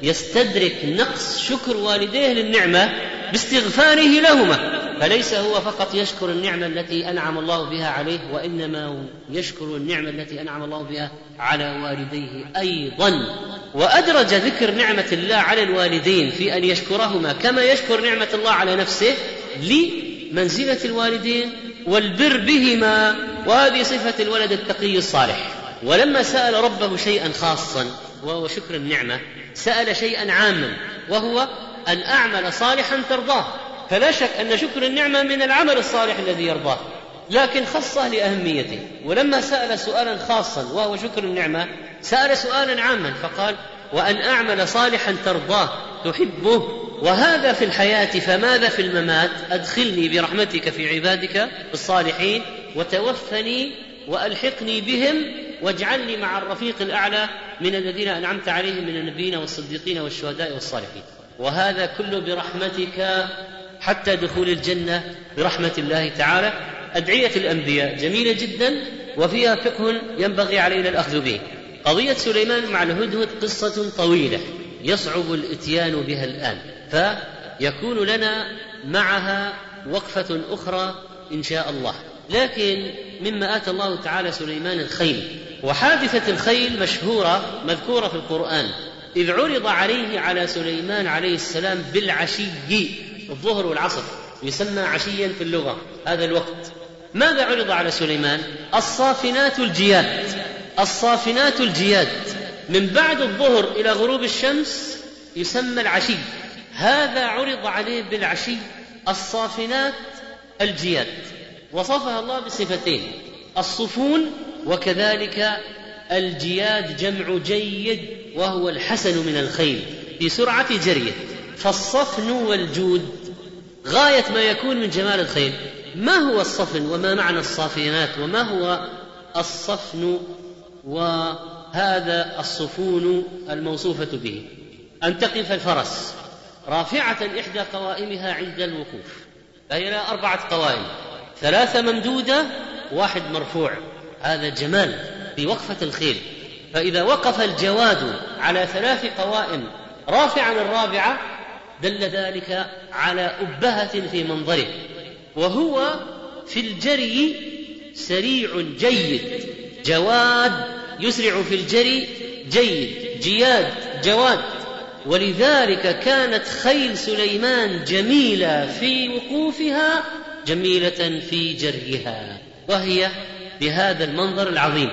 يستدرك نقص شكر والديه للنعمة باستغفاره لهما. فليس هو فقط يشكر النعمة التي أنعم الله بها عليه وإنما يشكر النعمة التي أنعم الله بها على والديه أيضا. وأدرج ذكر نعمة الله على الوالدين في أن يشكرهما كما يشكر نعمة الله على نفسه لمنزلة الوالدين والبر بهما وهذه صفة الولد التقي الصالح. ولما سأل ربه شيئا خاصا وهو شكر النعمة سأل شيئا عاما وهو أن أعمل صالحا ترضاه. فلا شك أن شكر النعمة من العمل الصالح الذي يرضاه لكن خصه لأهميته. ولما سأل سؤالا خاصا وهو شكر النعمة سأل سؤالا عاما فقال وأن أعمل صالحا ترضاه تحبه وهذا في الحياة فماذا في الممات؟ أدخلني برحمتك في عبادك الصالحين وتوفني وألحقني بهم واجعلني مع الرفيق الأعلى من الذين أنعمت عليهم من النبيين والصديقين والشهداء والصالحين. وهذا كله برحمتك حتى دخول الجنة برحمة الله تعالى. أدعية الأنبياء جميلة جدا وفيها فقه ينبغي علينا الأخذ به. قضية سليمان مع الهدهد قصة طويلة يصعب الإتيان بها الآن فيكون لنا معها وقفة أخرى إن شاء الله. لكن مما آتى الله تعالى سليمان الخيل وحادثة الخيل مشهورة مذكورة في القرآن إذ عرض عليه على سليمان عليه السلام بالعشي. الظهر والعصر يسمى عشيا في اللغة هذا الوقت. ماذا عرض على سليمان؟ الصافنات الجياد. الصافنات الجياد. من بعد الظهر إلى غروب الشمس يسمى العشي. هذا عرض عليه بالعشي الصافنات الجياد. وصفها الله بصفتين الصفون وكذلك الجياد جمع جيد وهو الحسن من الخيل في سرعة جريه. فالصفن والجود غاية ما يكون من جمال الخيل. ما هو الصفن وما معنى الصافنات وما هو الصفن وهذا الصفون الموصوفة به؟ أن تقف الفرس رافعة إحدى قوائمها عند الوقوف فهي لها أربعة قوائم ثلاثة ممدودة واحد مرفوع. هذا جمال في وقفة الخيل. فإذا وقف الجواد على ثلاث قوائم رافعا الرابعة دل ذلك على أبهة في منظره وهو في الجري سريع جيد جواد يسرع في الجري جيد جياد جواد. ولذلك كانت خيل سليمان جميلة في وقوفها جميلة في جريها وهي بهذا المنظر العظيم.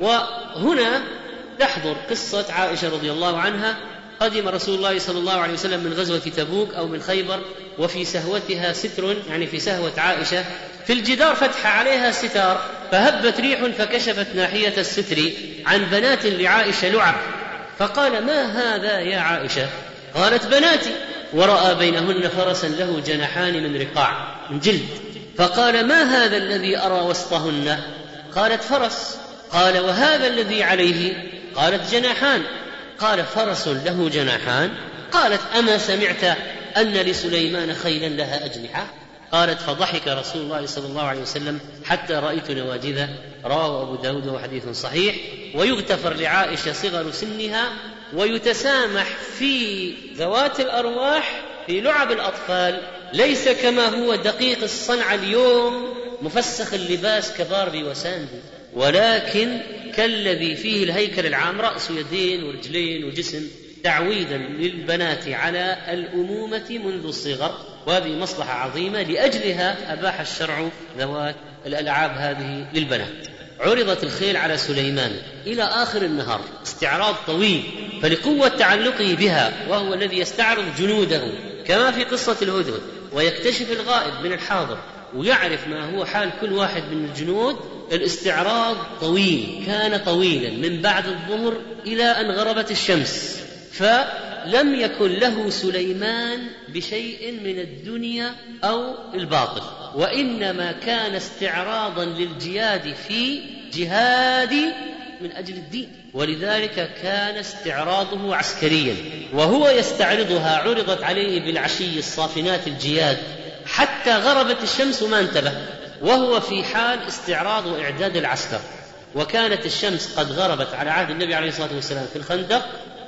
وهنا تحضر قصة عائشة رضي الله عنها قدم رسول الله صلى الله عليه وسلم من غزوة تبوك أو من خيبر وفي سهوتها ستر يعني في سهوة عائشة. في الجدار فتح عليها ستار فهبت ريح فكشفت ناحية الستر عن بنات لعائشة لعب. فقال ما هذا يا عائشة؟ قالت بناتي. ورأى بينهن فرسا له جناحان من رقاع من جلد. فقال ما هذا الذي أرى وسطهن؟ قالت فرس. قال وهذا الذي عليه؟ قالت جناحان. قال فرس له جناحان. قالت أما سمعت أن لسليمان خيلا لها أجنحة؟ قالت فضحك رسول الله صلى الله عليه وسلم حتى رأيت نواجذه رواه أبو داود وحديث صحيح. ويغتفر لعائشة صغر سنها ويتسامح في ذوات الأرواح في لعب الأطفال. ليس كما هو دقيق الصنعة اليوم مفسخ اللباس كباربي وساندي. ولكن كالذي فيه الهيكل العام رأس يدين ورجلين وجسم تعويدا للبنات على الأمومة منذ الصغر وهذه مصلحة عظيمة لأجلها أباح الشرع ذوات الألعاب هذه للبنات. عرضت الخيل على سليمان إلى آخر النهار استعراض طويل فلقوة تعلقه بها وهو الذي يستعرض جنوده كما في قصة الهدهد ويكتشف الغائب من الحاضر ويعرف ما هو حال كل واحد من الجنود الاستعراض طويل كان طويلا من بعد الظهر إلى أن غربت الشمس. فلم يكن له سليمان بشيء من الدنيا أو الباطل. وإنما كان استعراضا للجياد في جهاد من أجل الدين. ولذلك كان استعراضه عسكريا. وهو يستعرضها عرضت عليه بالعشي الصافنات الجياد. حتى غربت الشمس وما انتبه. وهو في حال استعراض وإعداد العسكر. وكانت الشمس قد غربت على عهد النبي عليه الصلاة والسلام في الخندق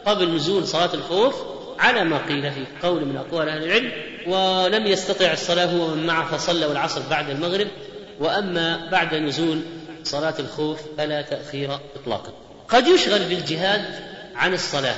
قبل نزول صلاة الخوف على ما قيل في قول من أقوال أهل العلم ولم يستطع الصلاة هو من معه فصلى العصر بعد المغرب. وأما بعد نزول صلاة الخوف فلا تأخير إطلاقا. قد يشغل بالجهاد عن الصلاة.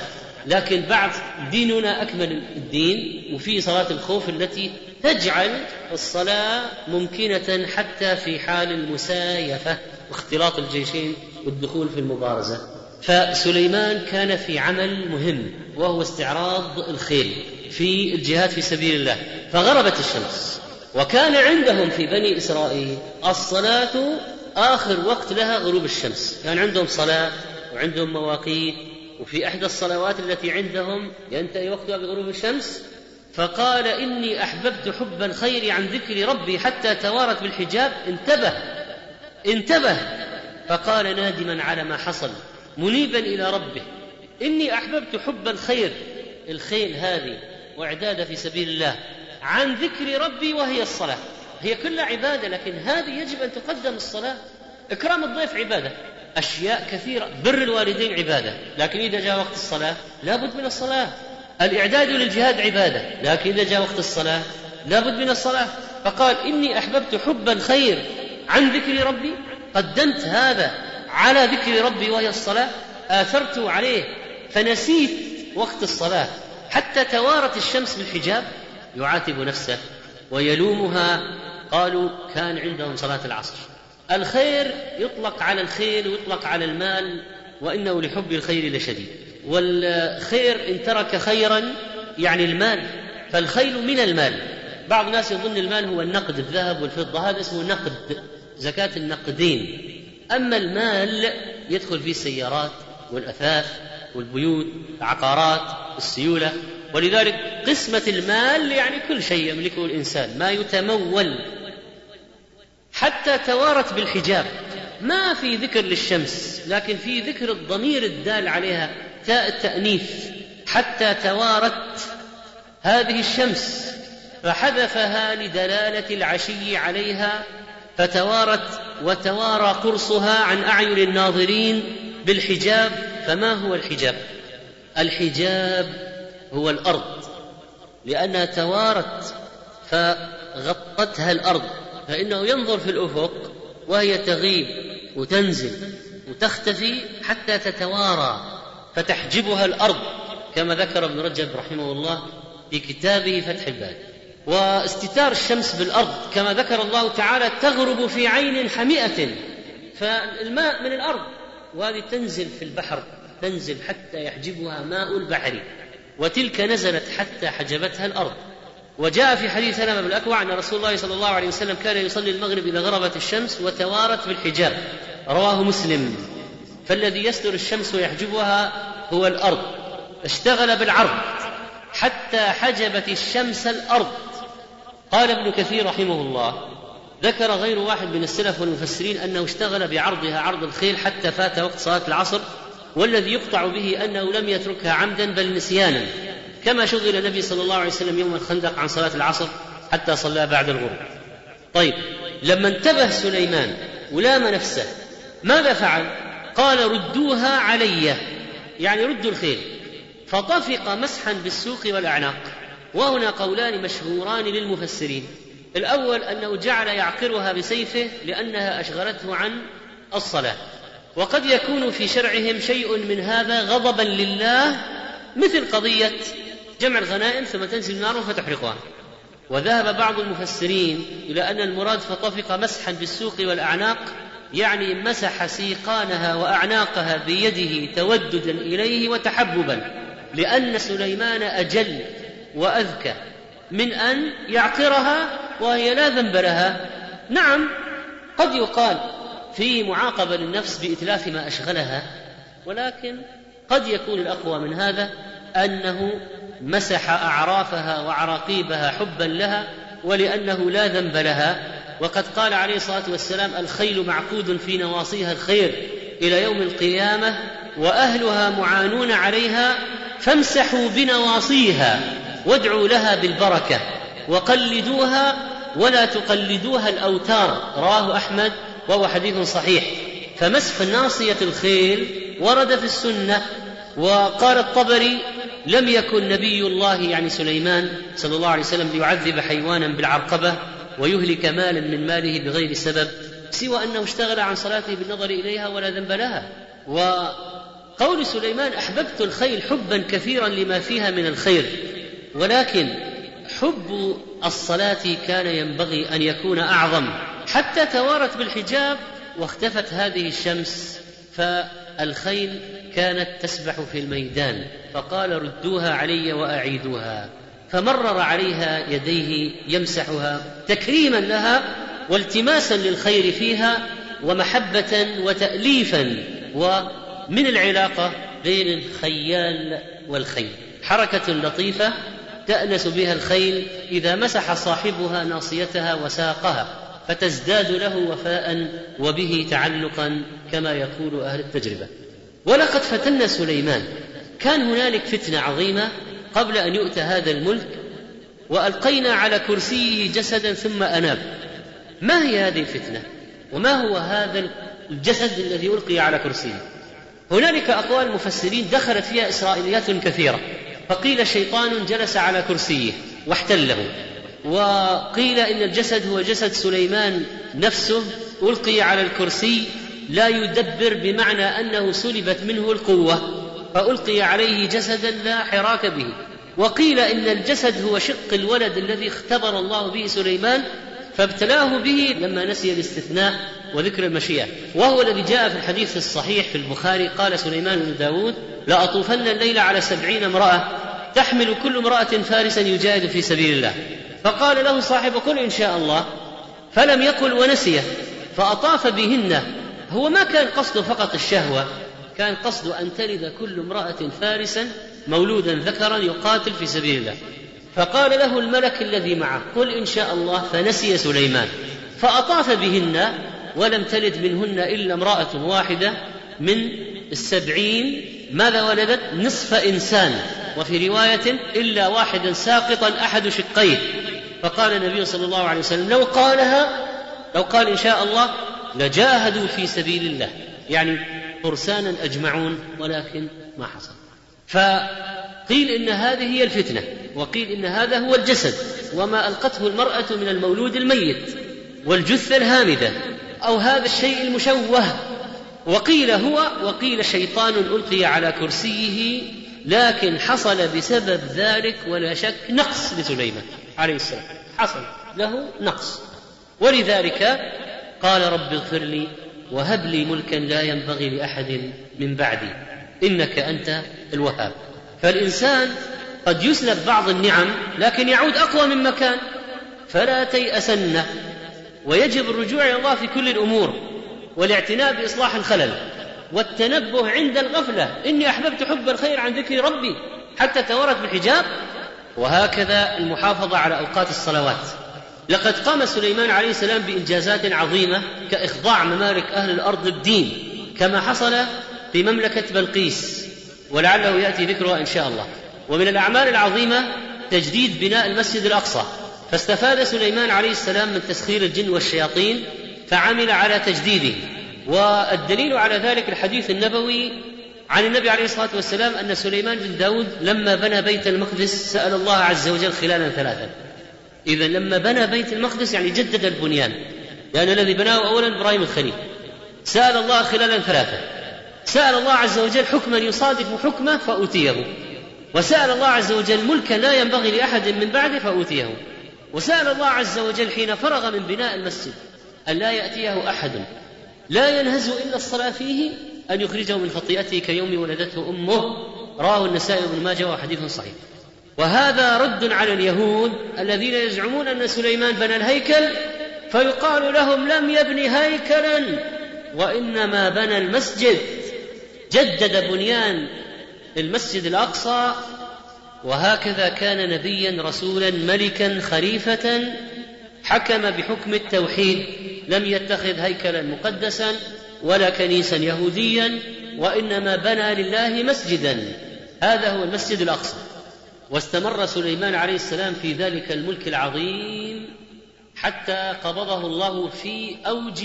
لكن بعد ديننا أكمل الدين وفي صلاة الخوف التي تجعل الصلاة ممكنة حتى في حال المسايفة واختلاط الجيشين والدخول في المبارزة. فسليمان كان في عمل مهم وهو استعراض الخيل في الجهاد في سبيل الله. فغربت الشمس وكان عندهم في بني إسرائيل الصلاة آخر وقت لها غروب الشمس. كان عندهم صلاة وعندهم مواقيت وفي إحدى الصلوات التي عندهم ينتهي وقتها بغروب الشمس فقال إني أحببت حب الخير عن ذكر ربي حتى توارت بالحجاب انتبه انتبه. فقال نادما على ما حصل منيبا إلى ربه إني أحببت حب الخير الخيل هذه وإعداد في سبيل الله عن ذكر ربي وهي الصلاة. هي كلها عبادة لكن هذه يجب أن تقدم الصلاة. إكرام الضيف عبادة. أشياء كثيرة. بر الوالدين عبادة. لكن إذا جاء وقت الصلاة لابد من الصلاة. الإعداد للجهاد عبادة. لكن إذا جاء وقت الصلاة لابد من الصلاة. فقال إني أحببت حب الخير عن ذكر ربي. قدمت هذا على ذكر ربي وهي الصلاة. آثرت عليه. فنسيت وقت الصلاة. حتى توارت الشمس بالحجاب. يعاتب نفسه ويلومها. قالوا كان عندهم صلاة العصر. الخير يطلق على الخيل ويطلق على المال وإنه لحب الخير لشديد. والخير إن ترك خيرا يعني المال فالخيل من المال. بعض الناس يظن المال هو النقد الذهب والفضة هذا اسمه نقد زكاة النقدين. أما المال يدخل فيه السيارات والأثاث والبيوت العقارات السيولة. ولذلك قسمة المال يعني كل شيء يملكه الإنسان. ما يتمول حتى توارت بالحجاب. ما في ذكر للشمس لكن في ذكر الضمير الدال عليها تاء التأنيث. حتى توارت هذه الشمس فحذفها لدلالة العشي عليها فتوارت وتوارى قرصها عن أعين الناظرين بالحجاب. فما هو الحجاب؟ الحجاب هو الأرض لأنها توارت فغطتها الأرض. فإنه ينظر في الأفق وهي تغيب وتنزل وتختفي حتى تتوارى فتحجبها الأرض كما ذكر ابن رجب رحمه الله في كتابه فتح الباري. واستتار الشمس بالأرض كما ذكر الله تعالى تغرب في عين حمئة فالماء من الأرض وهذه تنزل في البحر تنزل حتى يحجبها ماء البحر وتلك نزلت حتى حجبتها الأرض. وجاء في حديث سلمة بن الأكوع أن رسول الله صلى الله عليه وسلم كان يصلي المغرب إذا غربت الشمس وتوارت بالحجاب. رواه مسلم. فالذي يستر الشمس ويحجبها هو الأرض. اشتغل بالعرض حتى حجبت الشمس الأرض. قال ابن كثير رحمه الله ذكر غير واحد من السلف والمفسرين أنه اشتغل بعرضها عرض الخيل حتى فات وقت صلاة العصر والذي يقطع به أنه لم يتركها عمدا بل نسيانا. كما شغل النبي صلى الله عليه وسلم يوم الخندق عن صلاة العصر حتى صلى بعد الغروب. طيب لما انتبه سليمان ولام نفسه ماذا فعل؟ قال ردوها علي. يعني ردوا الخيل. فطفق مسحا بالسوق والأعناق. وهنا قولان مشهوران للمفسرين. الأول أنه جعل يعقرها بسيفه لأنها أشغلته عن الصلاة. وقد يكون في شرعهم شيء من هذا غضبا لله مثل قضية جمع الغنائم ثم تنزل النار فتحرقها وذهب بعض المفسرين إلى أن المراد فطفق مسحا بالسوق والأعناق يعني مسح سيقانها وأعناقها بيده توددا إليه وتحببا لأن سليمان أجل وأذكى من أن يعقرها وهي لا ذنب لها. نعم قد يقال في معاقبة للنفس بإتلاف ما أشغلها ولكن قد يكون الأقوى من هذا أنه مسح أعرافها وعراقيبها حبا لها ولأنه لا ذنب لها. وقد قال عليه الصلاة والسلام الخيل معقود في نواصيها الخير إلى يوم القيامة وأهلها معانون عليها فامسحوا بنواصيها وادعوا لها بالبركة وقلدوها ولا تقلدوها الأوتار رواه أحمد وهو حديث صحيح. فمسح ناصية الخيل ورد في السنة. وقال الطبري لم يكن نبي الله يعني سليمان صلى الله عليه وسلم ليعذب حيوانا بالعرقبة ويهلك مالا من ماله بغير سبب سوى أنه اشتغل عن صلاته بالنظر إليها ولا ذنب لها. وقول سليمان أحببت الخيل حبا كثيرا لما فيها من الخير ولكن حب الصلاة كان ينبغي أن يكون أعظم. حتى توارت بالحجاب واختفت هذه الشمس فالخيل كانت تسبح في الميدان فقال ردوها علي وأعيدوها. فمرر عليها يديه يمسحها تكريما لها والتماسا للخير فيها ومحبة وتأليفا ومن العلاقة بين الخيال والخيل. حركة لطيفة تأنس بها الخيل إذا مسح صاحبها ناصيتها وساقها. فتزداد له وفاء وبه تعلقا كما يقول أهل التجربة. ولقد فتنا سليمان. كان هنالك فتنة عظيمة قبل أن يؤتى هذا الملك وألقينا على كرسيه جسدا ثم أناب. ما هي هذه الفتنة؟ وما هو هذا الجسد الذي ألقي على كرسيه؟ هنالك أقوال مفسرين دخلت فيها إسرائيليات كثيرة. فقيل شيطان جلس على كرسيه واحتله. وقيل إن الجسد هو جسد سليمان نفسه ألقي على الكرسي لا يدبر بمعنى أنه سلبت منه القوة فألقي عليه جسدا لا حراك به. وقيل إن الجسد هو شق الولد الذي اختبر الله به سليمان فابتلاه به لما نسي الاستثناء وذكر المشيئة. وهو الذي جاء في الحديث الصحيح في البخاري قال سليمان بن داود لأطوفن الليل على سبعين امرأة تحمل كل امرأة فارسا يجاهد في سبيل الله. فقال له صاحب قل إن شاء الله فلم يقل ونسيه فأطاف بهن. هو ما كان قصده فقط الشهوة كان قصده أن تلد كل امرأة فارسا مولودا ذكرا يقاتل في سبيل الله. فقال له الملك الذي معه قل إن شاء الله فنسي سليمان. فأطاف بهن ولم تلد منهن إلا امرأة واحدة من السبعين. ماذا ولدت؟ نصف إنسان. وفي رواية إلا واحدا ساقطا أحد شقيه. فقال النبي صلى الله عليه وسلم لو قالها لو قال إن شاء الله لجاهدوا في سبيل الله. يعني فرسانا أجمعون ولكن ما حصل. فقيل إن هذه هي الفتنة وقيل إن هذا هو الجسد وما ألقته المرأة من المولود الميت والجثة الهامدة أو هذا الشيء المشوه. وقيل هو وقيل شيطان ألقي على كرسيه لكن حصل بسبب ذلك ولا شك نقص لسليمان عليه السلام. حصل له نقص. ولذلك قال رب اغفر لي وهب لي ملكا لا ينبغي لأحد من بعدي. إنك أنت الوهاب. فالإنسان قد يسلب بعض النعم لكن يعود أقوى مما كان فلا تيأسن. ويجب الرجوع إلى الله في كل الأمور والاعتناء بإصلاح الخلل. والتنبه عند الغفلة. إني أحببت حب الخير عن ذكر ربي حتى تورت بالحجاب. وهكذا المحافظة على أوقات الصلوات. لقد قام سليمان عليه السلام بإنجازات عظيمة كإخضاع ممالك أهل الأرض للدين كما حصل في مملكة بلقيس. ولعله يأتي ذكرها إن شاء الله. ومن الأعمال العظيمة تجديد بناء المسجد الأقصى. فاستفاد سليمان عليه السلام من تسخير الجن والشياطين فعمل على تجديده. والدليل على ذلك الحديث النبوي عن النبي عليه الصلاة والسلام أن سليمان بن داود لما بنى بيت المقدس سأل الله عز وجل خلالا ثلاثا. إذا لما بنى بيت المقدس يعني جدد البنيان. لأن الذي بناه اولا إبراهيم الخليل. سأل الله خلالا ثلاثا. سأل الله عز وجل حكما يصادف حكمه فأوتيه. وسأل الله عز وجل ملكا لا ينبغي لأحد من بعده فأوتيه. وسأل الله عز وجل حين فرغ من بناء المسجد أن لا يأتيه أحد. لا ينهز إلا الصلاة فيه أن يخرجه من خطيئته كيوم ولدته أمه. رواه النسائي بن ماجه وحديث صحيح. وهذا رد على اليهود الذين يزعمون أن سليمان بنى الهيكل فيقال لهم لم يبن هيكلا وإنما بنى المسجد. جدد بنيان المسجد الأقصى وهكذا كان نبيا رسولا ملكا خليفة حكم بحكم التوحيد. لم يتخذ هيكلا مقدسا ولا كنيسا يهوديا وإنما بنى لله مسجدا. هذا هو المسجد الأقصى. واستمر سليمان عليه السلام في ذلك الملك العظيم حتى قبضه الله في أوج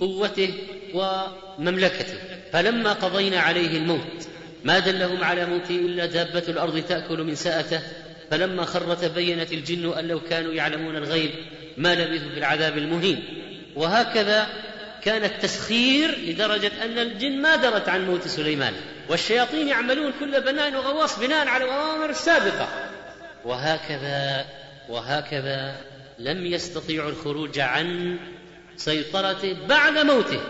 قوته ومملكته. فلما قضينا عليه الموت ما دلهم على موته إلا دابة الأرض تأكل من ساءته. فلما خر تبينت الجن أن لو كانوا يعلمون الغيب ما لبثوا في العذاب المهين. وهكذا كان التسخير لدرجة أن الجن ما درت عن موت سليمان. والشياطين يعملون كل بناء وغواص بناء على الأوامر السابقة وهكذا وهكذا لم يستطيعوا الخروج عن سيطرته بعد موته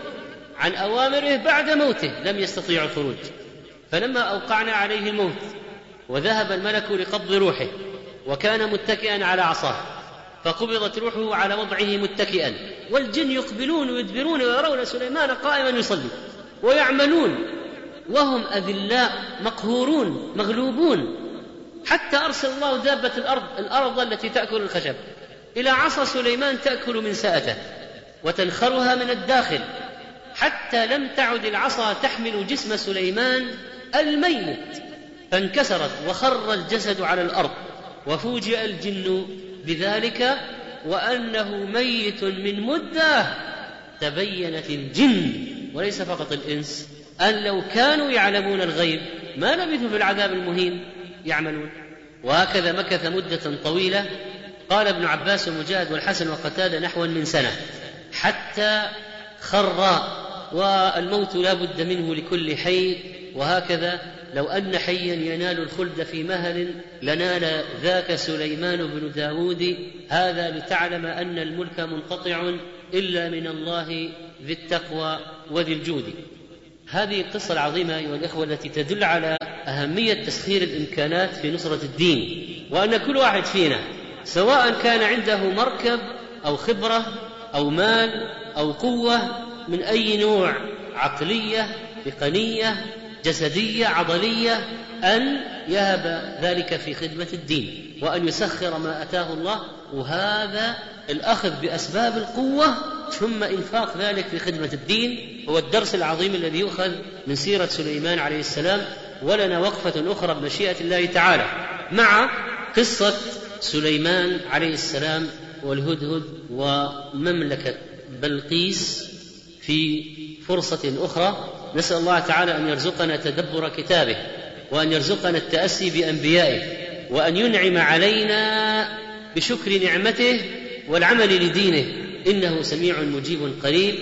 عن أوامره بعد موته لم يستطيعوا الخروج. فلما أوقعنا عليه الموت وذهب الملك لقبض روحه وكان متكئا على عصاه. فقبضت روحه على وضعه متكئا. والجن يقبلون ويدبرون ويرون سليمان قائما يصلي. ويعملون. وهم أذلاء مقهورون مغلوبون. حتى أرسل الله دابة الأرض الأرض التي تأكل الخشب. إلى عصا سليمان تأكل من ساءته. وتنخرها من الداخل. حتى لم تعد العصا تحمل جسم سليمان الميت. فانكسرت وخر الجسد على الأرض. وفوجئ الجن بذلك وأنه ميت من مدة تبينت الجن وليس فقط الإنس أن لو كانوا يعلمون الغيب ما لبثوا في العذاب المهين يعملون. وهكذا مكث مدة طويلة. قال ابن عباس ومجاهد والحسن وقتادة نحو من سنة. حتى خر والموت لا بد منه لكل حي. وهكذا لو أن حيا ينال الخلد في مهل لنال ذاك سليمان بن داود. هذا لتعلم أن الملك منقطع إلا من الله ذي التقوى وذي الجود. هذه القصة العظيمة أيها الإخوة التي تدل على أهمية تسخير الإمكانات في نصرة الدين وأن كل واحد فينا سواء كان عنده مركب أو خبرة أو مال أو قوة من أي نوع عقلية تقنية جسدية عضلية أن يهب ذلك في خدمة الدين وأن يسخر ما أتاه الله وهذا الأخذ بأسباب القوة ثم إنفاق ذلك في خدمة الدين. هو الدرس العظيم الذي يؤخذ من سيرة سليمان عليه السلام ولنا وقفة أخرى بمشيئة الله تعالى مع قصة سليمان عليه السلام والهدهد ومملكة بلقيس في فرصة أخرى. نسأل الله تعالى أن يرزقنا تدبر كتابه وأن يرزقنا التأسي بأنبيائه وأن ينعم علينا بشكر نعمته والعمل لدينه. إنه سميع مجيب قريب.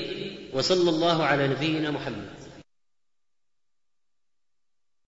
وصلى الله على نبينا محمد.